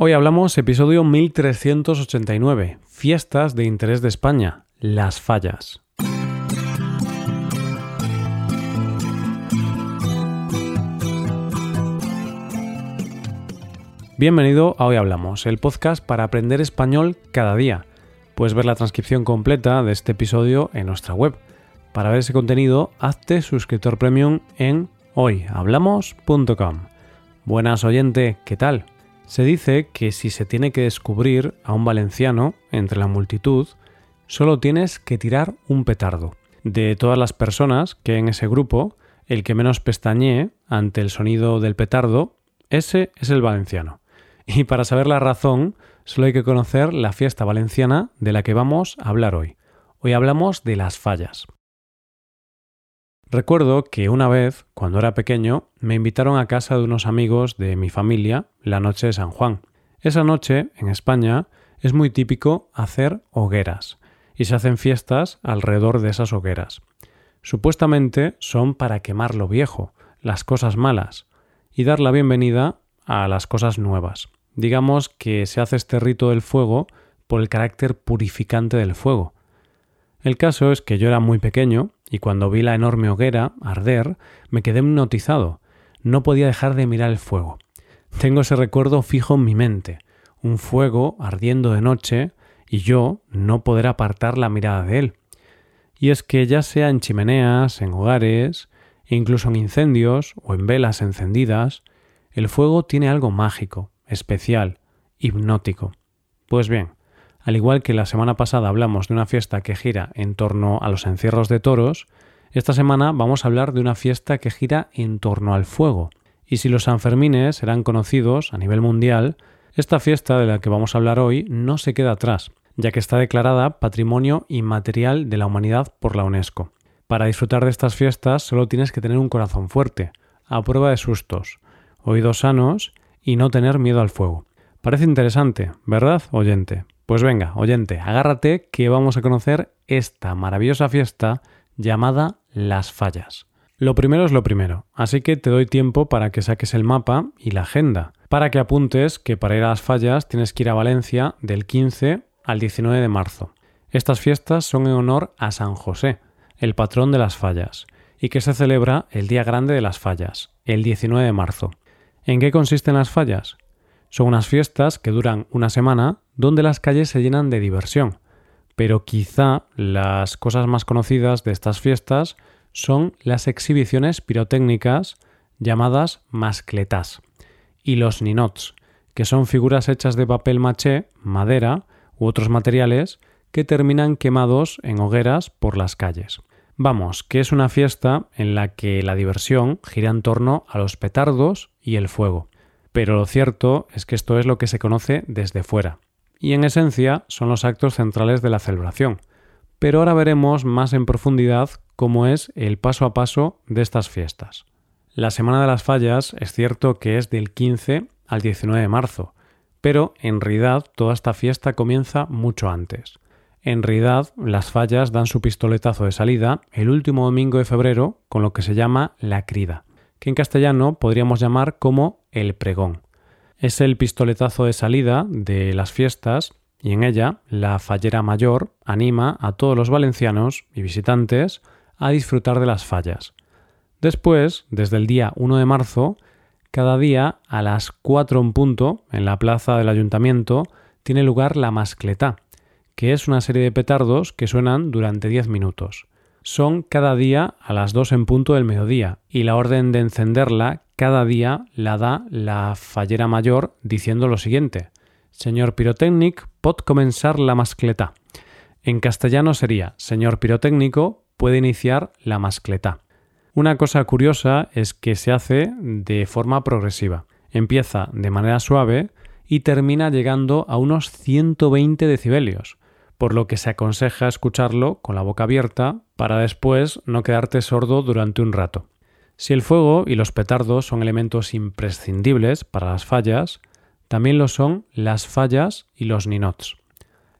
Hoy hablamos episodio 1389, Fiestas de Interés de España, las fallas. Bienvenido a Hoy Hablamos, el podcast para aprender español cada día. Puedes ver la transcripción completa de este episodio en nuestra web. Para ver ese contenido, hazte suscriptor premium en hoyhablamos.com. Buenas oyente, ¿qué tal? Se dice que si se tiene que descubrir a un valenciano entre la multitud, solo tienes que tirar un petardo. De todas las personas que en ese grupo, el que menos pestañee ante el sonido del petardo, ese es el valenciano. Y para saber la razón, solo hay que conocer la fiesta valenciana de la que vamos a hablar hoy. Hoy hablamos de las fallas. Recuerdo que una vez, cuando era pequeño, me invitaron a casa de unos amigos de mi familia la noche de San Juan. Esa noche, en España, es muy típico hacer hogueras, y se hacen fiestas alrededor de esas hogueras. Supuestamente son para quemar lo viejo, las cosas malas, y dar la bienvenida a las cosas nuevas. Digamos que se hace este rito del fuego por el carácter purificante del fuego. El caso es que yo era muy pequeño y cuando vi la enorme hoguera arder me quedé hipnotizado. No podía dejar de mirar el fuego. Tengo ese recuerdo fijo en mi mente, un fuego ardiendo de noche y yo no poder apartar la mirada de él. Y es que ya sea en chimeneas, en hogares, incluso en incendios o en velas encendidas, el fuego tiene algo mágico, especial, hipnótico. Pues bien, al igual que la semana pasada hablamos de una fiesta que gira en torno a los encierros de toros, esta semana vamos a hablar de una fiesta que gira en torno al fuego. Y si los Sanfermines eran conocidos a nivel mundial, esta fiesta de la que vamos a hablar hoy no se queda atrás, ya que está declarada Patrimonio Inmaterial de la Humanidad por la UNESCO. Para disfrutar de estas fiestas solo tienes que tener un corazón fuerte, a prueba de sustos, oídos sanos y no tener miedo al fuego. Parece interesante, ¿verdad, oyente? Pues venga, oyente, agárrate que vamos a conocer esta maravillosa fiesta llamada Las Fallas. Lo primero es lo primero, así que te doy tiempo para que saques el mapa y la agenda, para que apuntes que para ir a las fallas tienes que ir a Valencia del 15 al 19 de marzo. Estas fiestas son en honor a San José, el patrón de las fallas, y que se celebra el Día Grande de las Fallas, el 19 de marzo. ¿En qué consisten las fallas? Son unas fiestas que duran una semana donde las calles se llenan de diversión. Pero quizá las cosas más conocidas de estas fiestas son las exhibiciones pirotécnicas llamadas mascletas y los ninots, que son figuras hechas de papel maché, madera u otros materiales que terminan quemados en hogueras por las calles. Vamos, que es una fiesta en la que la diversión gira en torno a los petardos y el fuego. Pero lo cierto es que esto es lo que se conoce desde fuera y en esencia son los actos centrales de la celebración. Pero ahora veremos más en profundidad cómo es el paso a paso de estas fiestas. La Semana de las Fallas es cierto que es del 15 al 19 de marzo, pero en realidad toda esta fiesta comienza mucho antes. En realidad, las fallas dan su pistoletazo de salida el último domingo de febrero con lo que se llama la crida, que en castellano podríamos llamar como el pregón. Es el pistoletazo de salida de las fiestas y en ella la fallera mayor anima a todos los valencianos y visitantes a disfrutar de las fallas. Después, desde el día 1 de marzo, cada día a las 4 en punto, en la plaza del ayuntamiento, tiene lugar la mascletá, que es una serie de petardos que suenan durante 10 minutos son cada día a las 2 en punto del mediodía y la orden de encenderla cada día la da la fallera mayor diciendo lo siguiente: Señor pirotécnic, pot comenzar la mascleta. En castellano sería: Señor pirotécnico, puede iniciar la mascleta. Una cosa curiosa es que se hace de forma progresiva. Empieza de manera suave y termina llegando a unos 120 decibelios por lo que se aconseja escucharlo con la boca abierta para después no quedarte sordo durante un rato. Si el fuego y los petardos son elementos imprescindibles para las fallas, también lo son las fallas y los ninots.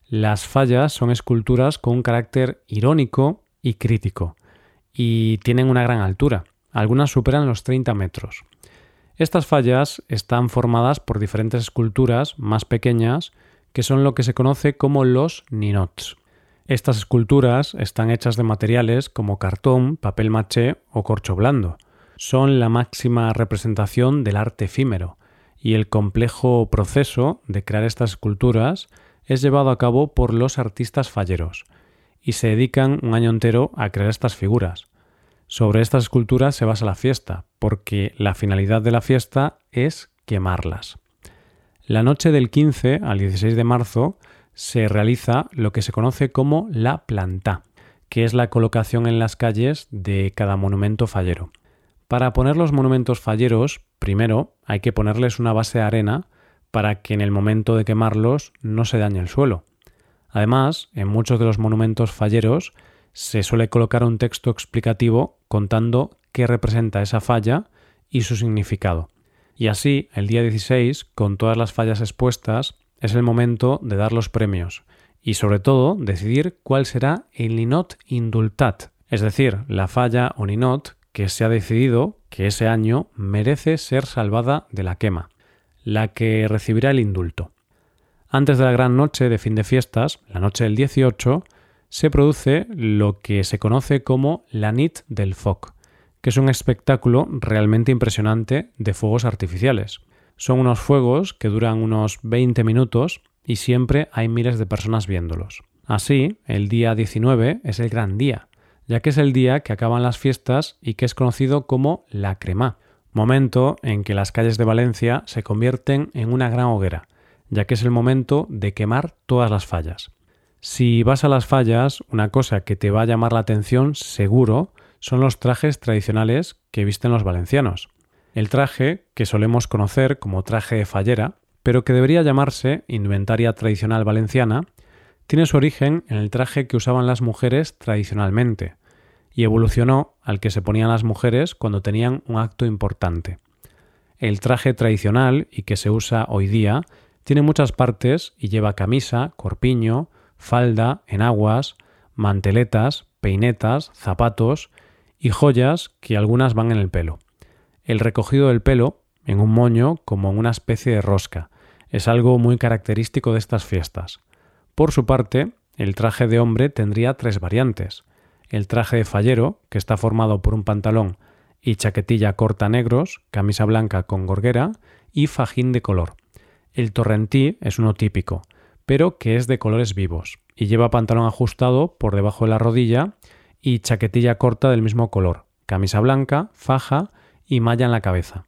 Las fallas son esculturas con un carácter irónico y crítico, y tienen una gran altura. Algunas superan los 30 metros. Estas fallas están formadas por diferentes esculturas más pequeñas que son lo que se conoce como los ninots. Estas esculturas están hechas de materiales como cartón, papel maché o corcho blando. Son la máxima representación del arte efímero y el complejo proceso de crear estas esculturas es llevado a cabo por los artistas falleros y se dedican un año entero a crear estas figuras. Sobre estas esculturas se basa la fiesta, porque la finalidad de la fiesta es quemarlas. La noche del 15 al 16 de marzo se realiza lo que se conoce como la planta, que es la colocación en las calles de cada monumento fallero. Para poner los monumentos falleros, primero hay que ponerles una base de arena para que en el momento de quemarlos no se dañe el suelo. Además, en muchos de los monumentos falleros se suele colocar un texto explicativo contando qué representa esa falla y su significado. Y así, el día 16, con todas las fallas expuestas, es el momento de dar los premios y sobre todo decidir cuál será el ninot indultat, es decir, la falla o ninot que se ha decidido que ese año merece ser salvada de la quema, la que recibirá el indulto. Antes de la gran noche de fin de fiestas, la noche del 18, se produce lo que se conoce como la Nit del Foc, que es un espectáculo realmente impresionante de fuegos artificiales. Son unos fuegos que duran unos 20 minutos y siempre hay miles de personas viéndolos. Así, el día 19 es el gran día, ya que es el día que acaban las fiestas y que es conocido como la crema, momento en que las calles de Valencia se convierten en una gran hoguera, ya que es el momento de quemar todas las fallas. Si vas a las fallas, una cosa que te va a llamar la atención seguro son los trajes tradicionales que visten los valencianos. El traje, que solemos conocer como traje de fallera, pero que debería llamarse indumentaria tradicional valenciana, tiene su origen en el traje que usaban las mujeres tradicionalmente, y evolucionó al que se ponían las mujeres cuando tenían un acto importante. El traje tradicional y que se usa hoy día tiene muchas partes y lleva camisa, corpiño, falda, enaguas, manteletas, peinetas, zapatos y joyas que algunas van en el pelo. El recogido del pelo, en un moño como una especie de rosca, es algo muy característico de estas fiestas. Por su parte, el traje de hombre tendría tres variantes. El traje de fallero, que está formado por un pantalón y chaquetilla corta negros, camisa blanca con gorguera y fajín de color. El torrentí es uno típico, pero que es de colores vivos, y lleva pantalón ajustado por debajo de la rodilla y chaquetilla corta del mismo color, camisa blanca, faja y malla en la cabeza.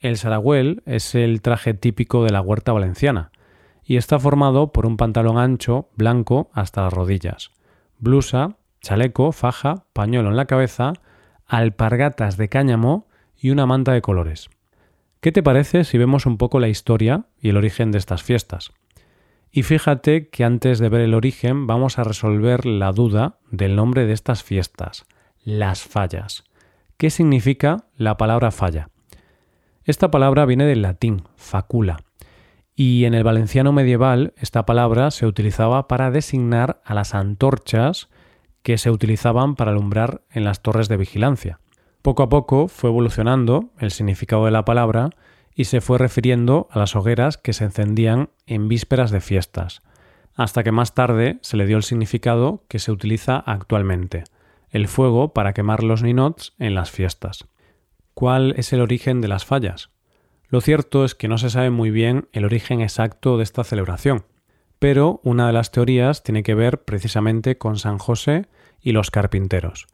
El saragüel es el traje típico de la huerta valenciana, y está formado por un pantalón ancho, blanco, hasta las rodillas, blusa, chaleco, faja, pañuelo en la cabeza, alpargatas de cáñamo y una manta de colores. ¿Qué te parece si vemos un poco la historia y el origen de estas fiestas? Y fíjate que antes de ver el origen vamos a resolver la duda del nombre de estas fiestas, las fallas. ¿Qué significa la palabra falla? Esta palabra viene del latín, facula, y en el valenciano medieval esta palabra se utilizaba para designar a las antorchas que se utilizaban para alumbrar en las torres de vigilancia. Poco a poco fue evolucionando el significado de la palabra y se fue refiriendo a las hogueras que se encendían en vísperas de fiestas, hasta que más tarde se le dio el significado que se utiliza actualmente, el fuego para quemar los ninots en las fiestas. ¿Cuál es el origen de las fallas? Lo cierto es que no se sabe muy bien el origen exacto de esta celebración, pero una de las teorías tiene que ver precisamente con San José y los carpinteros.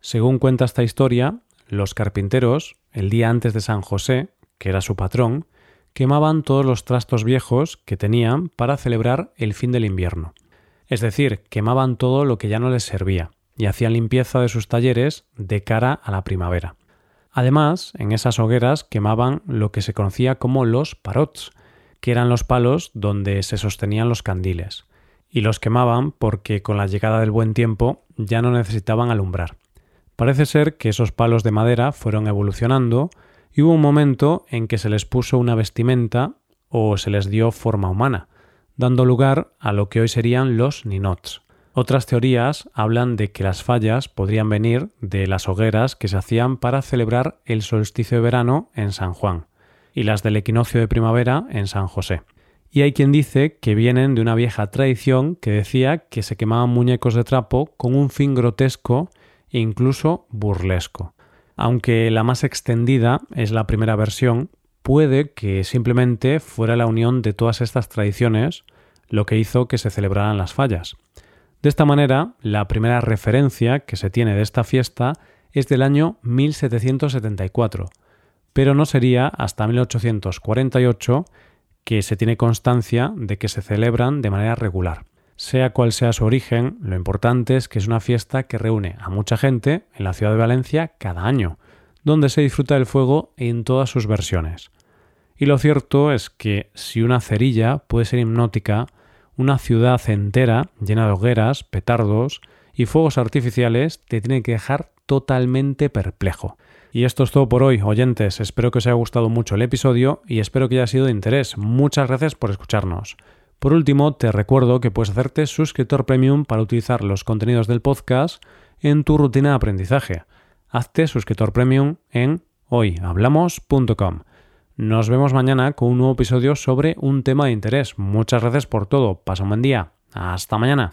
Según cuenta esta historia, los carpinteros, el día antes de San José, que era su patrón, quemaban todos los trastos viejos que tenían para celebrar el fin del invierno. Es decir, quemaban todo lo que ya no les servía y hacían limpieza de sus talleres de cara a la primavera. Además, en esas hogueras quemaban lo que se conocía como los parots, que eran los palos donde se sostenían los candiles, y los quemaban porque con la llegada del buen tiempo ya no necesitaban alumbrar. Parece ser que esos palos de madera fueron evolucionando y hubo un momento en que se les puso una vestimenta o se les dio forma humana, dando lugar a lo que hoy serían los ninots. Otras teorías hablan de que las fallas podrían venir de las hogueras que se hacían para celebrar el solsticio de verano en San Juan, y las del equinoccio de primavera en San José. Y hay quien dice que vienen de una vieja tradición que decía que se quemaban muñecos de trapo con un fin grotesco e incluso burlesco. Aunque la más extendida es la primera versión, puede que simplemente fuera la unión de todas estas tradiciones lo que hizo que se celebraran las fallas. De esta manera, la primera referencia que se tiene de esta fiesta es del año 1774, pero no sería hasta 1848 que se tiene constancia de que se celebran de manera regular. Sea cual sea su origen, lo importante es que es una fiesta que reúne a mucha gente en la ciudad de Valencia cada año, donde se disfruta del fuego en todas sus versiones. Y lo cierto es que si una cerilla puede ser hipnótica, una ciudad entera llena de hogueras, petardos y fuegos artificiales te tiene que dejar totalmente perplejo. Y esto es todo por hoy, oyentes. Espero que os haya gustado mucho el episodio y espero que haya sido de interés. Muchas gracias por escucharnos. Por último, te recuerdo que puedes hacerte suscriptor premium para utilizar los contenidos del podcast en tu rutina de aprendizaje. Hazte suscriptor premium en hoyhablamos.com. Nos vemos mañana con un nuevo episodio sobre un tema de interés. Muchas gracias por todo. Pasa un buen día. Hasta mañana.